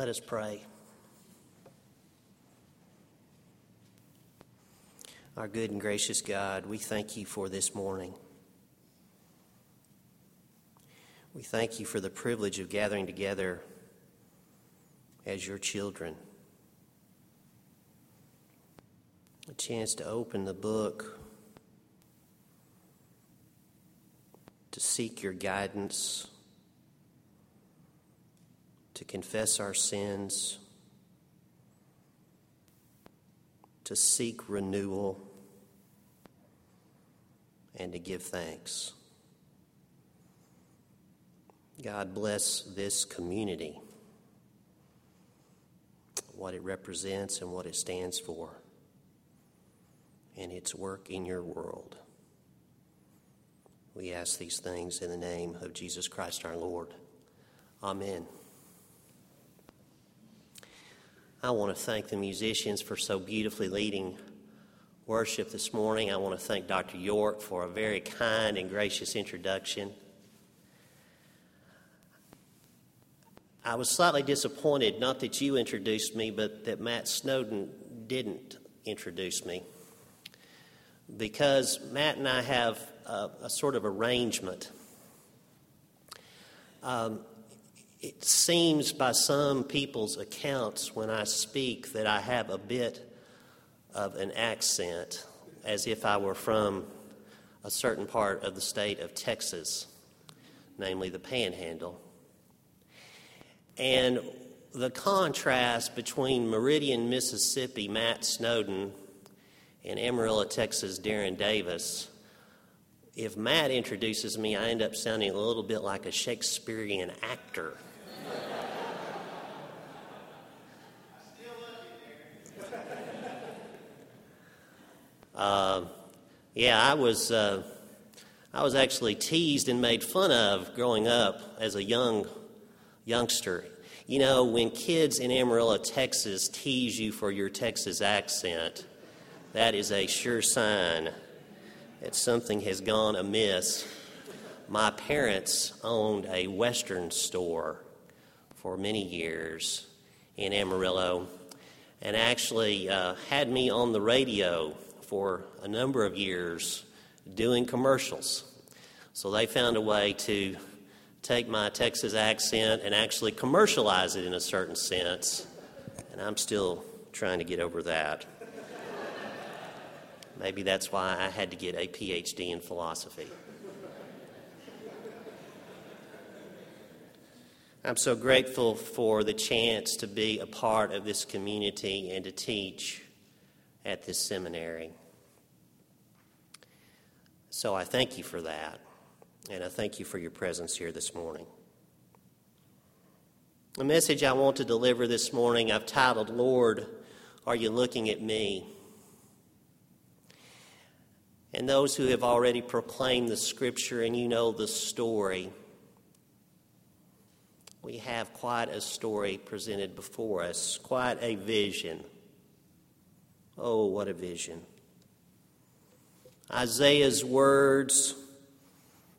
Let us pray. Our good and gracious God, we thank you for this morning. We thank you for the privilege of gathering together as your children. A chance to open the book, to seek your guidance, to confess our sins, to seek renewal, and to give thanks. God bless this community, what it represents and what it stands for, and its work in your world. We ask these things in the name of Jesus Christ our Lord. Amen. I want to thank the musicians for so beautifully leading worship this morning. I want to thank Dr. York for a very kind and gracious introduction. I was slightly disappointed, not that you introduced me, but that Matt Snowden didn't introduce me. Because Matt and I have a, a sort of arrangement. Um, it seems by some people's accounts when I speak that I have a bit of an accent, as if I were from a certain part of the state of Texas, namely the Panhandle. And the contrast between Meridian, Mississippi, Matt Snowden, and Amarillo, Texas, Darren Davis, if Matt introduces me, I end up sounding a little bit like a Shakespearean actor. Uh, yeah, I was, uh, I was actually teased and made fun of growing up as a young youngster. You know, when kids in Amarillo, Texas tease you for your Texas accent, that is a sure sign that something has gone amiss. My parents owned a Western store for many years in Amarillo and actually uh, had me on the radio for a number of years doing commercials. So they found a way to take my Texas accent and actually commercialize it in a certain sense. And I'm still trying to get over that. Maybe that's why I had to get a PhD in philosophy. I'm so grateful for the chance to be a part of this community and to teach at this seminary. So I thank you for that. And I thank you for your presence here this morning. The message I want to deliver this morning I've titled, Lord, Are You Looking at Me? And those who have already proclaimed the scripture and you know the story, we have quite a story presented before us, quite a vision. Oh, what a vision. Isaiah's words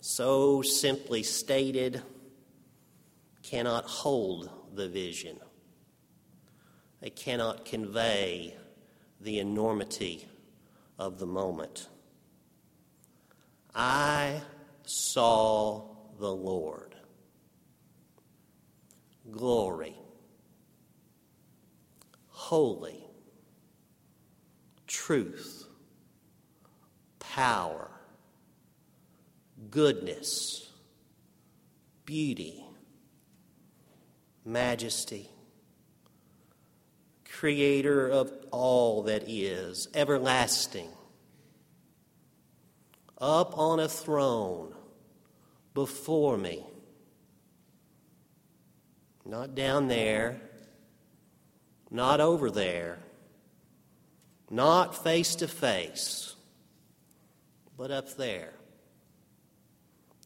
so simply stated, cannot hold the vision. They cannot convey the enormity of the moment. I saw the Lord. Glory. Holy. Truth. Power goodness, beauty, majesty, creator of all that is, everlasting, up on a throne before me. Not down there, not over there, not face to face, but up there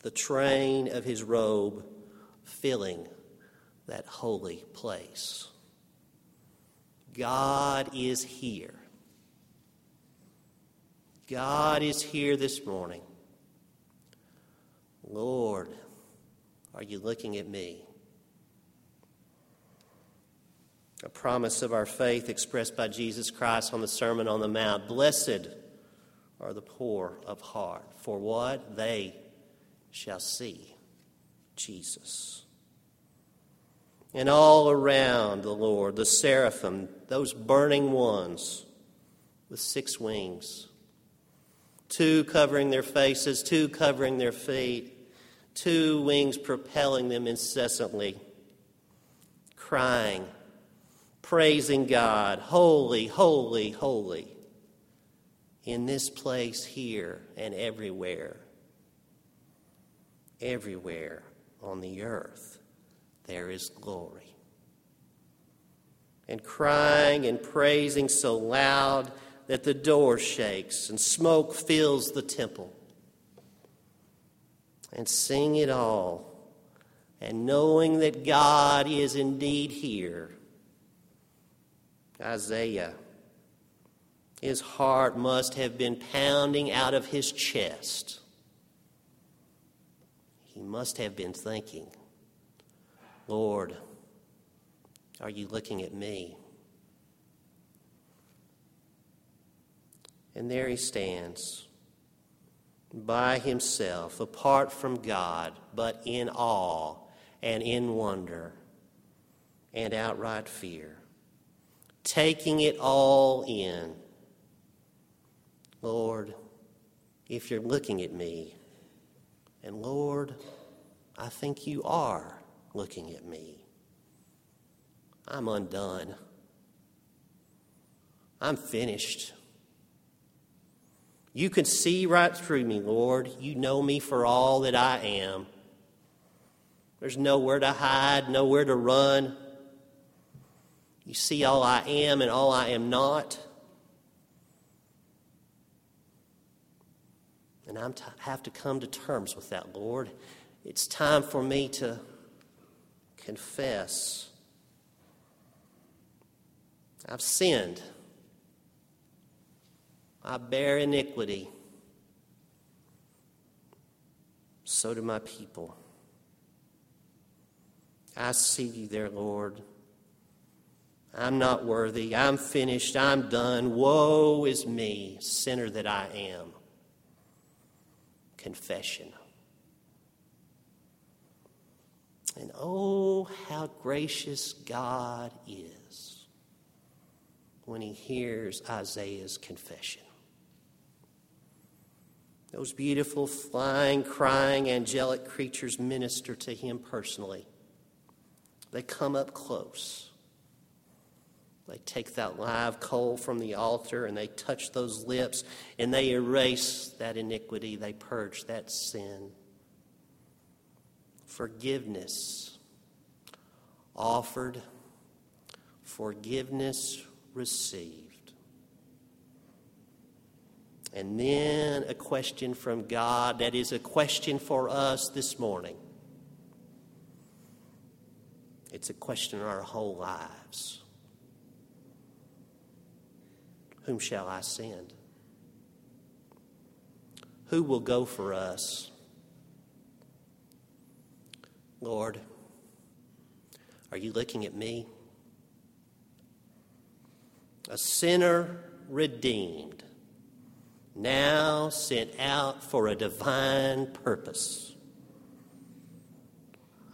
the train of his robe filling that holy place. God is here. God is here this morning. Lord, are you looking at me? A promise of our faith expressed by Jesus Christ on the Sermon on the Mount. Blessed are the poor of heart, for what? They shall see Jesus. And all around the Lord, the seraphim, those burning ones with six wings, two covering their faces, two covering their feet, two wings propelling them incessantly, crying praising God, holy, holy, holy, in this place here and everywhere. Everywhere on the earth, there is glory. And crying and praising so loud that the door shakes and smoke fills the temple. And sing it all, and knowing that God is indeed here Isaiah. His heart must have been pounding out of his chest. He must have been thinking, Lord, are you looking at me? And there he stands by himself, apart from God, but in awe and in wonder and outright fear taking it all in. Lord, if you're looking at me, and Lord, I think you are looking at me, I'm undone. I'm finished. You can see right through me, Lord. You know me for all that I am. There's nowhere to hide, nowhere to run. You see all I am and all I am not. And I have to come to terms with that, Lord. It's time for me to confess. I've sinned. I bear iniquity. So do my people. I see you there, Lord. I'm not worthy. I'm finished. I'm done. Woe is me, sinner that I am. Confession. And oh, how gracious God is when he hears Isaiah's confession. Those beautiful, flying, crying, angelic creatures minister to him personally. They come up close they take that live coal from the altar and they touch those lips and they erase that iniquity, they purge that sin. Forgiveness offered, forgiveness received. And then a question from God that is a question for us this morning. It's a question in our whole lives. Whom shall I send? Who will go for us? Lord, are you looking at me? A sinner redeemed, now sent out for a divine purpose.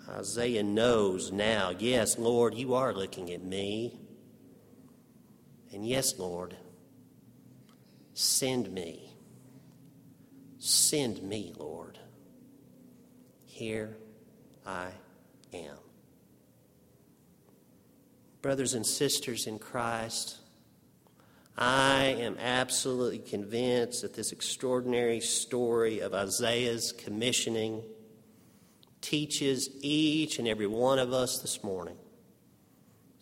Isaiah knows now, yes, Lord, you are looking at me. And yes, Lord, Send me. Send me, Lord. Here I am. Brothers and sisters in Christ, I am absolutely convinced that this extraordinary story of Isaiah's commissioning teaches each and every one of us this morning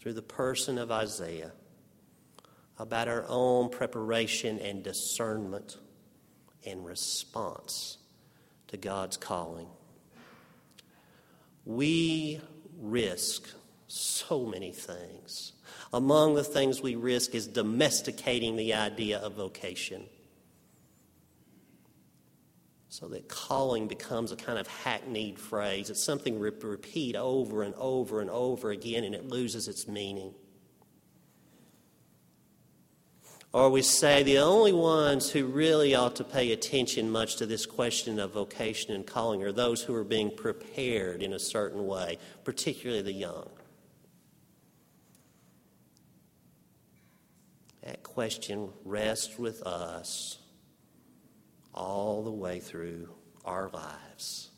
through the person of Isaiah about our own preparation and discernment and response to God's calling. We risk so many things. Among the things we risk is domesticating the idea of vocation. So that calling becomes a kind of hackneyed phrase. It's something we repeat over and over and over again, and it loses its meaning. Or we say the only ones who really ought to pay attention much to this question of vocation and calling are those who are being prepared in a certain way, particularly the young. That question rests with us all the way through our lives,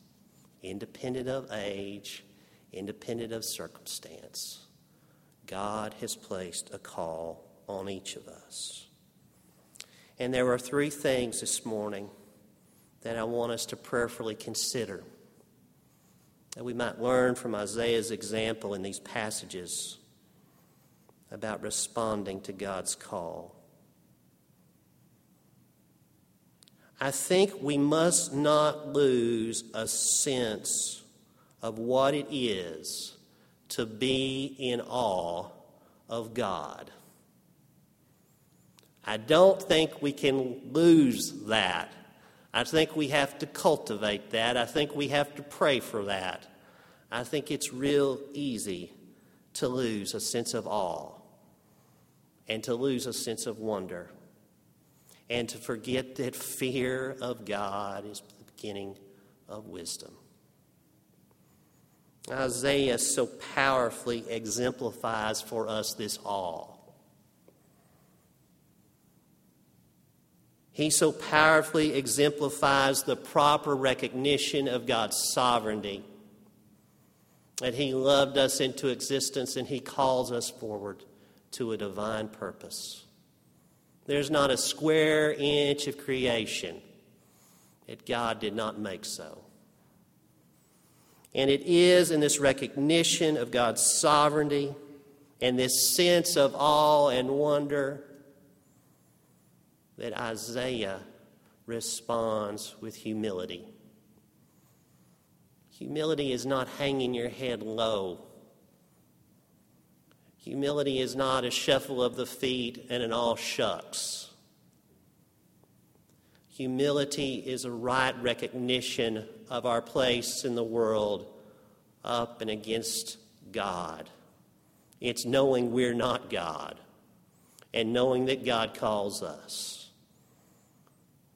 independent of age, independent of circumstance. God has placed a call on each of us. And there are three things this morning that I want us to prayerfully consider that we might learn from Isaiah's example in these passages about responding to God's call. I think we must not lose a sense of what it is to be in awe of God. I don't think we can lose that. I think we have to cultivate that. I think we have to pray for that. I think it's real easy to lose a sense of awe and to lose a sense of wonder and to forget that fear of God is the beginning of wisdom. Isaiah so powerfully exemplifies for us this awe. He so powerfully exemplifies the proper recognition of God's sovereignty that He loved us into existence and He calls us forward to a divine purpose. There's not a square inch of creation that God did not make so. And it is in this recognition of God's sovereignty and this sense of awe and wonder that Isaiah responds with humility. Humility is not hanging your head low. Humility is not a shuffle of the feet and an all shucks. Humility is a right recognition of our place in the world up and against God. It's knowing we're not God and knowing that God calls us.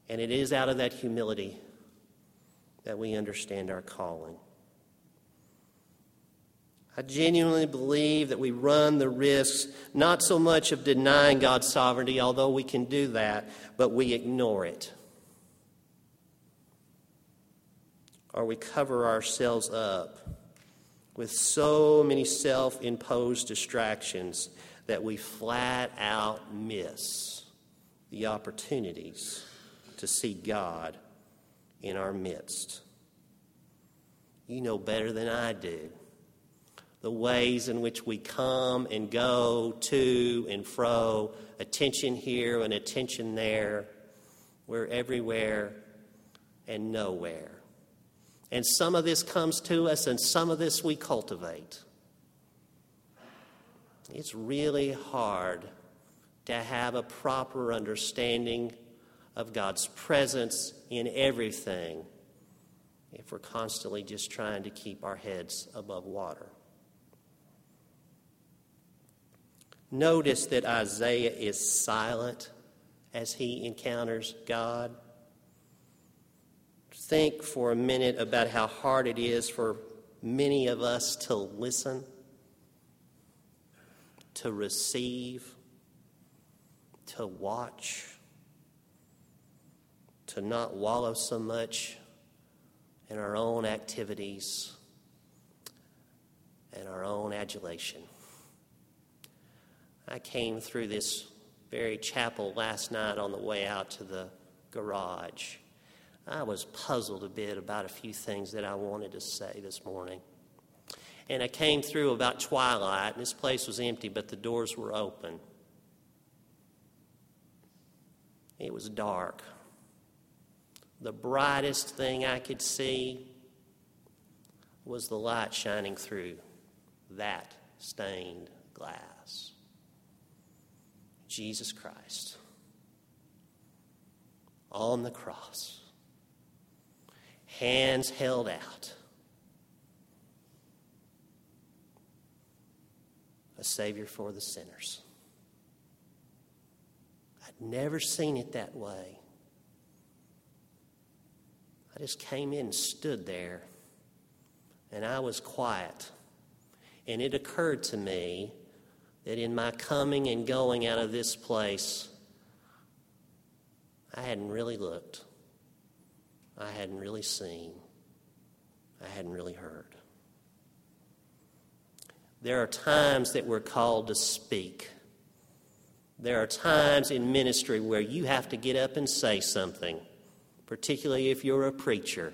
And it is out of that humility that we understand our calling. I genuinely believe that we run the risks not so much of denying God's sovereignty, although we can do that, but we ignore it. Or we cover ourselves up with so many self imposed distractions that we flat out miss the opportunities to see God in our midst. You know better than I do the ways in which we come and go to and fro, attention here and attention there. We're everywhere and nowhere. And some of this comes to us, and some of this we cultivate. It's really hard to have a proper understanding of God's presence in everything if we're constantly just trying to keep our heads above water. Notice that Isaiah is silent as he encounters God. Think for a minute about how hard it is for many of us to listen, to receive, to watch to not wallow so much in our own activities and our own adulation. I came through this very chapel last night on the way out to the garage. I was puzzled a bit about a few things that I wanted to say this morning. And I came through about twilight, and this place was empty, but the doors were open. It was dark the brightest thing I could see was the light shining through that stained glass. Jesus Christ on the cross, hands held out. A Savior for the sinners. I'd never seen it that way. I just came in and stood there, and I was quiet. And it occurred to me that in my coming and going out of this place, I hadn't really looked. I hadn't really seen. I hadn't really heard. There are times that we're called to speak. There are times in ministry where you have to get up and say something, particularly if you're a preacher.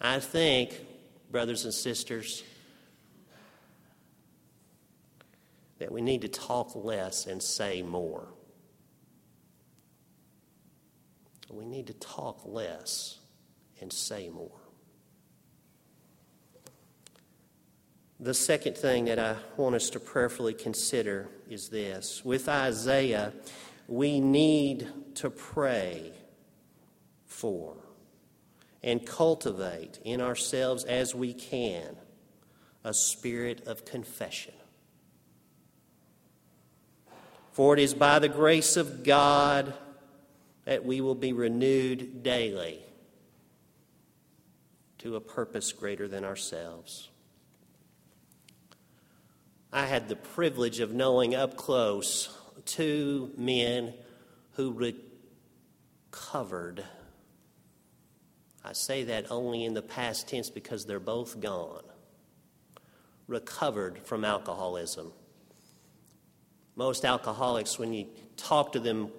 I think, brothers and sisters, that we need to talk less and say more. We need to talk less and say more. The second thing that I want us to prayerfully consider is this. With Isaiah, we need to pray for and cultivate in ourselves as we can a spirit of confession. For it is by the grace of God that we will be renewed daily to a purpose greater than ourselves. I had the privilege of knowing up close two men who recovered. I say that only in the past tense because they're both gone. Recovered from alcoholism. Most alcoholics, when you talk to them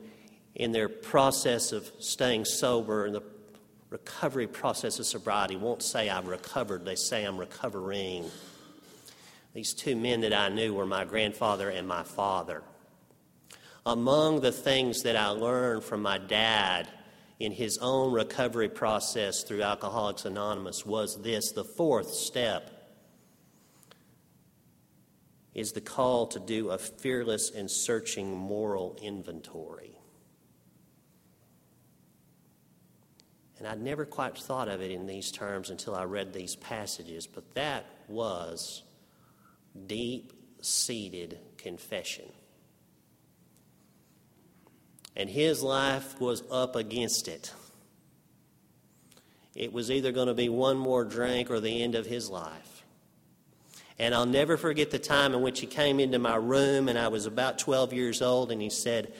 in their process of staying sober and the recovery process of sobriety, won't say I've recovered, they say I'm recovering. These two men that I knew were my grandfather and my father. Among the things that I learned from my dad in his own recovery process through Alcoholics Anonymous was this the fourth step is the call to do a fearless and searching moral inventory. And I'd never quite thought of it in these terms until I read these passages, but that was deep seated confession. And his life was up against it. It was either going to be one more drink or the end of his life. And I'll never forget the time in which he came into my room, and I was about 12 years old, and he said,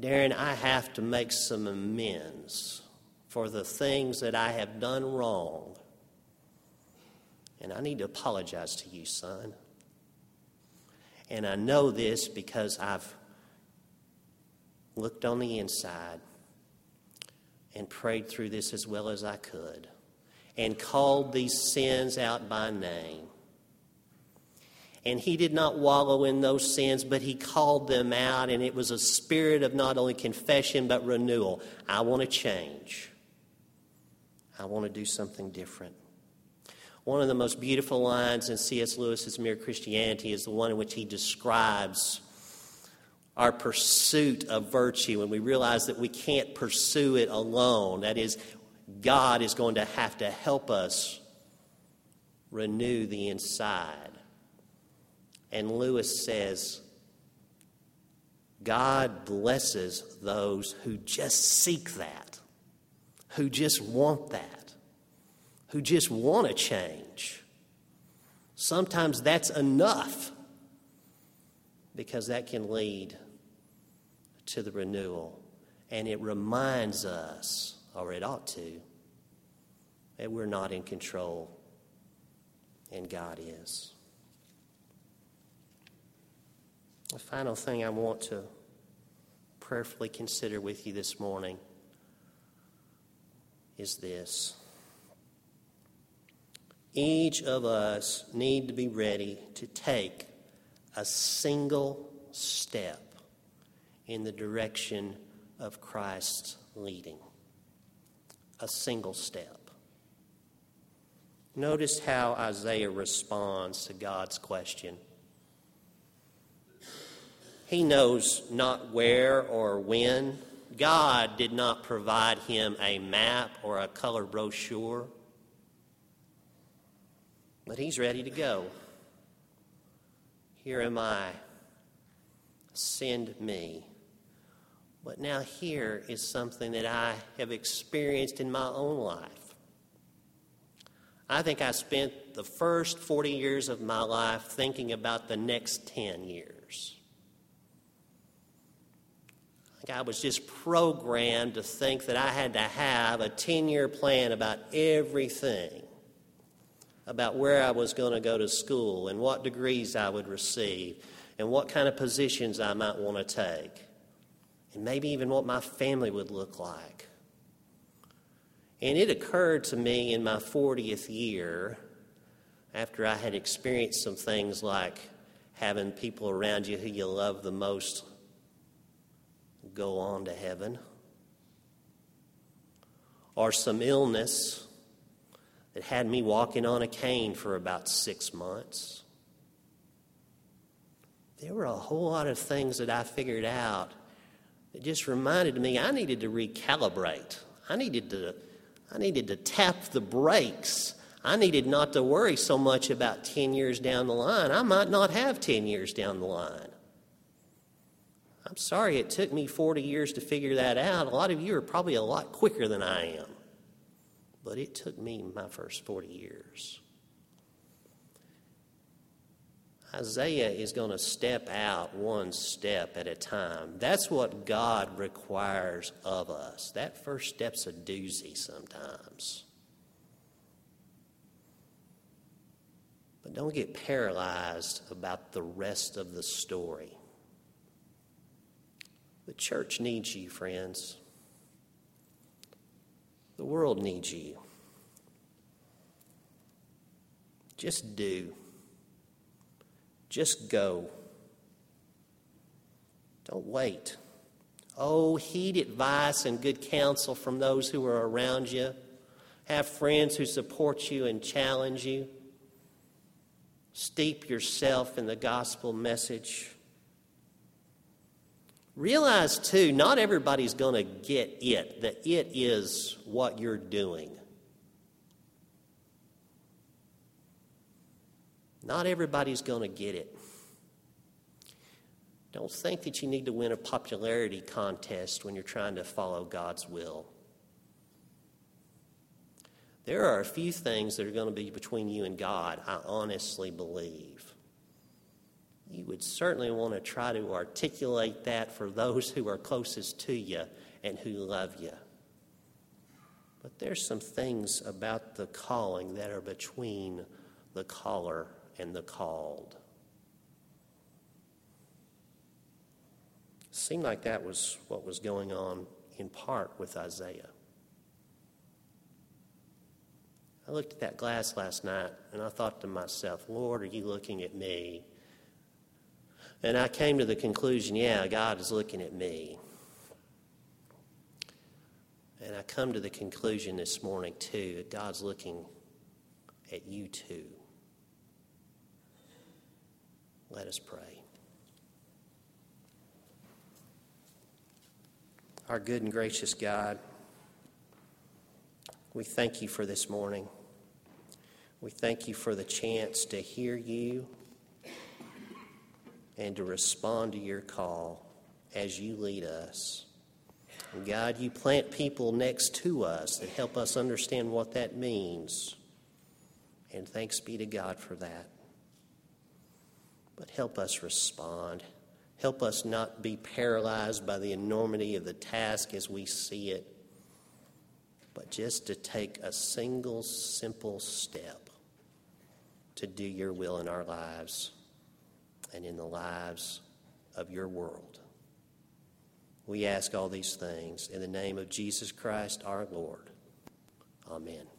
Darren, I have to make some amends for the things that I have done wrong and I need to apologize to you, son. And I know this because I've looked on the inside and prayed through this as well as I could and called these sins out by name. And he did not wallow in those sins, but he called them out, and it was a spirit of not only confession but renewal. I want to change, I want to do something different. One of the most beautiful lines in C.S. Lewis's Mere Christianity is the one in which he describes our pursuit of virtue and we realize that we can't pursue it alone. That is, God is going to have to help us renew the inside. And Lewis says, God blesses those who just seek that, who just want that who just want to change. Sometimes that's enough because that can lead to the renewal. And it reminds us, or it ought to, that we're not in control and God is. The final thing I want to prayerfully consider with you this morning is this. Each of us need to be ready to take a single step in the direction of Christ's leading. A single step. Notice how Isaiah responds to God's question. He knows not where or when. God did not provide him a map or a color brochure. But he's ready to go. Here am I. send me. But now here is something that I have experienced in my own life. I think I spent the first 40 years of my life thinking about the next 10 years. I was just programmed to think that I had to have a 10 year plan about everything about where I was going to go to school and what degrees I would receive and what kind of positions I might want to take and maybe even what my family would look like. And it occurred to me in my 40th year, after I had experienced some things like having people around you who you love the most go on to heaven, or some illness that had me walking on a cane for about six months. There were a whole lot of things that I figured out that just reminded me I needed to recalibrate. I needed to, I needed to tap the brakes. I needed not to worry so much about 10 years down the line. I might not have 10 years down the line. I'm sorry it took me 40 years to figure that out. A lot of you are probably a lot quicker than I am but it took me my first 40 years. Isaiah is going to step out one step at a time. That's what God requires of us. That first step's a doozy sometimes. But don't get paralyzed about the rest of the story. The church needs you, friends. The world needs you. Just do. Just go. Don't wait. Oh, heed advice and good counsel from those who are around you. Have friends who support you and challenge you. Steep yourself in the gospel message. Realize, too, not everybody's going to get it, that it is what you're doing. Not everybody's going to get it. Don't think that you need to win a popularity contest when you're trying to follow God's will. There are a few things that are going to be between you and God, I honestly believe you would certainly want to try to articulate that for those who are closest to you and who love you. But there's some things about the calling that are between the caller and the called. Seemed like that was what was going on in part with Isaiah. I looked at that glass last night and I thought to myself, Lord, are you looking at me? And I came to the conclusion, yeah, God is looking at me. And I come to the conclusion this morning, too, that God's looking at you, too. Let us pray. Our good and gracious God, we thank you for this morning. We thank you for the chance to hear you and to respond to your call as you lead us. And God, you plant people next to us that help us understand what that means. And thanks be to God for that. But help us respond. Help us not be paralyzed by the enormity of the task as we see it, but just to take a single simple step to do your will in our lives and in the lives of your world. We ask all these things in the name of Jesus Christ our Lord. Amen.